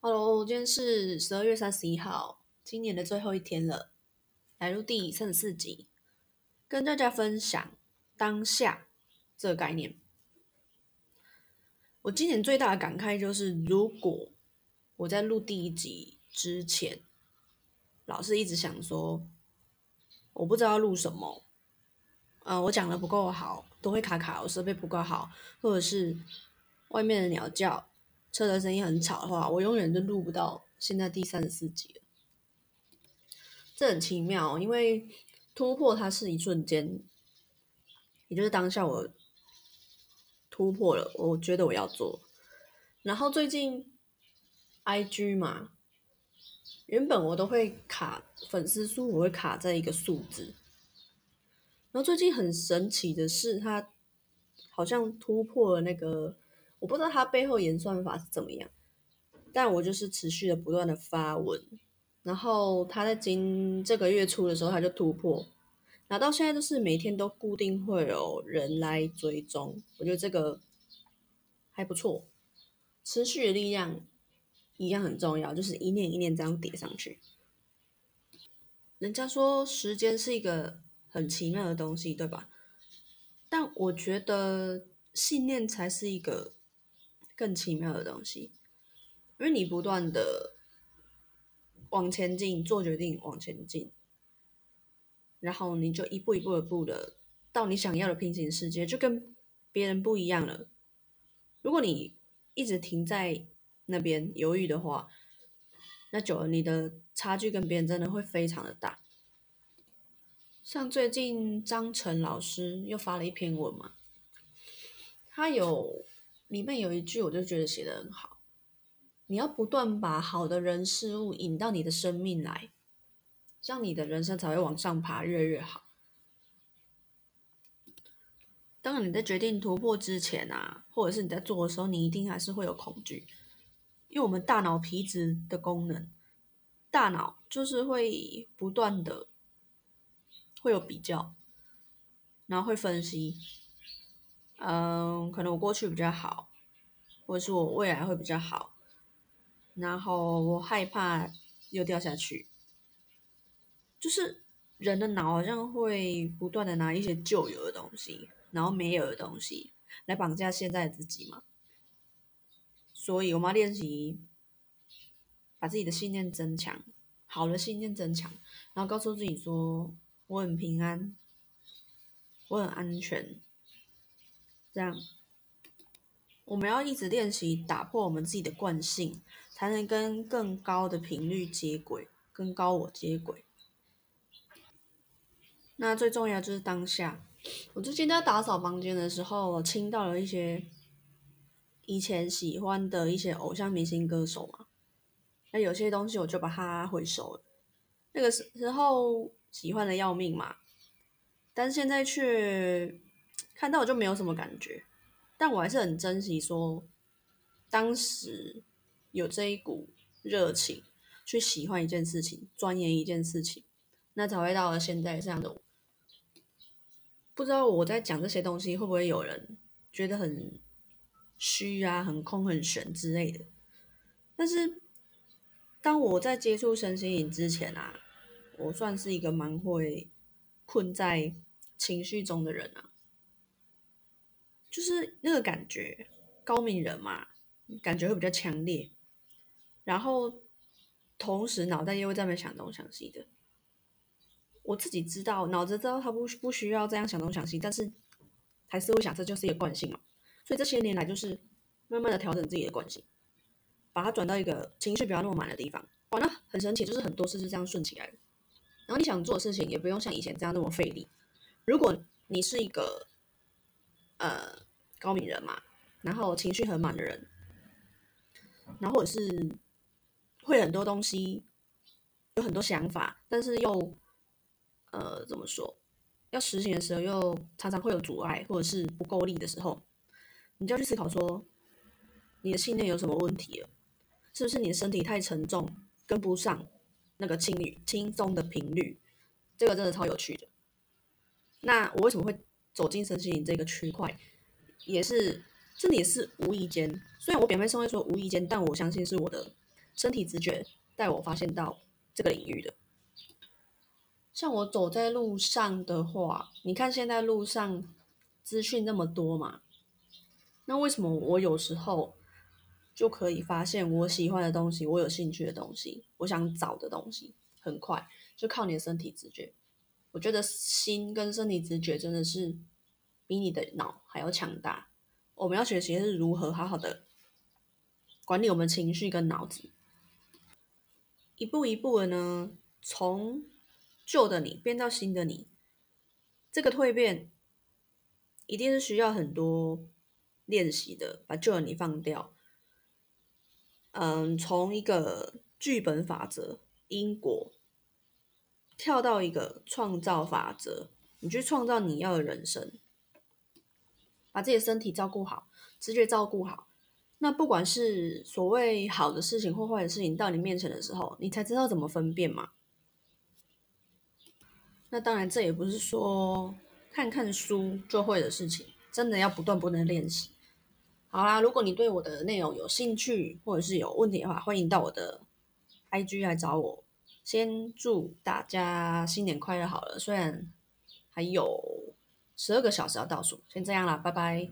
Hello，今天是十二月三十一号，今年的最后一天了，来录第三十四集，跟大家分享当下这个概念。我今年最大的感慨就是，如果我在录第一集之前，老是一直想说，我不知道录什么，嗯、我讲的不够好，都会卡卡，我设备不够好，或者是外面的鸟叫、车的声音很吵的话，我永远都录不到现在第三十四集了。这很奇妙，因为突破它是一瞬间，也就是当下我突破了，我觉得我要做。然后最近 IG 嘛，原本我都会卡粉丝数，我会卡在一个数字。然后最近很神奇的是，它好像突破了那个，我不知道他背后演算法是怎么样，但我就是持续的不断的发文，然后他在今这个月初的时候，他就突破，然后到现在都是每天都固定会有人来追踪，我觉得这个还不错，持续的力量一样很重要，就是一念一念这样叠上去。人家说时间是一个很奇妙的东西，对吧？但我觉得信念才是一个更奇妙的东西，因为你不断的往前进，做决定往前进，然后你就一步一步一步的到你想要的平行世界，就跟别人不一样了。如果你一直停在那边犹豫的话，那久了你的差距跟别人真的会非常的大。像最近张晨老师又发了一篇文嘛，他有里面有一句我就觉得写的很好，你要不断把好的人事物引到你的生命来，这样你的人生才会往上爬，越来越好。当然你在决定突破之前啊，或者是你在做的时候，你一定还是会有恐惧，因为我们大脑皮质的功能，大脑就是会不断的会有比较，然后会分析，嗯，可能我过去比较好，或者是我未来会比较好，然后我害怕又掉下去，就是人的脑好像会不断的拿一些旧有的东西，然后没有的东西来绑架现在的自己嘛，所以我们要练习把自己的信念增强，好的信念增强，然后告诉自己说我很平安，我很安全，这样我们要一直练习打破我们自己的惯性，才能跟更高的频率接轨，跟高我接轨。那最重要就是当下。我最近在打扫房间的时候，我听到了一些以前喜欢的一些偶像明星歌手嘛，那有些东西我就把它回收了。那个时时候喜欢的要命嘛，但是现在却看到我就没有什么感觉，但我还是很珍惜说当时有这一股热情去喜欢一件事情，钻研一件事情，那才会到了现在这样的。不知道我在讲这些东西会不会有人觉得很虚啊、很空、很玄之类的。但是当我在接触身心灵之前啊，我算是一个蛮会困在情绪中的人啊，就是那个感觉，高敏人嘛，感觉会比较强烈，然后同时脑袋又会在那想东想西的。我自己知道，脑子知道他不不需要这样想东想西，但是还是会想，这就是一个惯性嘛。所以这些年来，就是慢慢的调整自己的惯性，把它转到一个情绪不要那么满的地方。哇，那很神奇，就是很多事是这样顺起来的。然后你想做的事情，也不用像以前这样那么费力。如果你是一个呃高敏人嘛，然后情绪很满的人，然后或者是会很多东西，有很多想法，但是又呃，怎么说？要实行的时候，又常常会有阻碍，或者是不够力的时候，你就要去思考说，你的信念有什么问题了？是不是你的身体太沉重，跟不上那个轻轻松的频率？这个真的超有趣的。那我为什么会走进身心灵这个区块？也是，这也是无意间。虽然我表面上会说无意间，但我相信是我的身体直觉带我发现到这个领域的。像我走在路上的话，你看现在路上资讯那么多嘛，那为什么我有时候就可以发现我喜欢的东西，我有兴趣的东西，我想找的东西，很快就靠你的身体直觉。我觉得心跟身体直觉真的是比你的脑还要强大。我们要学习的是如何好好的管理我们情绪跟脑子，一步一步的呢，从。旧的你变到新的你，这个蜕变一定是需要很多练习的。把旧的你放掉，嗯，从一个剧本法则因果跳到一个创造法则，你去创造你要的人生，把自己的身体照顾好，直觉照顾好。那不管是所谓好的事情或坏的事情到你面前的时候，你才知道怎么分辨嘛。那当然，这也不是说看看书就会的事情，真的要不断不断练习。好啦，如果你对我的内容有兴趣，或者是有问题的话，欢迎到我的 IG 来找我。先祝大家新年快乐！好了，虽然还有十二个小时要倒数，先这样啦，拜拜。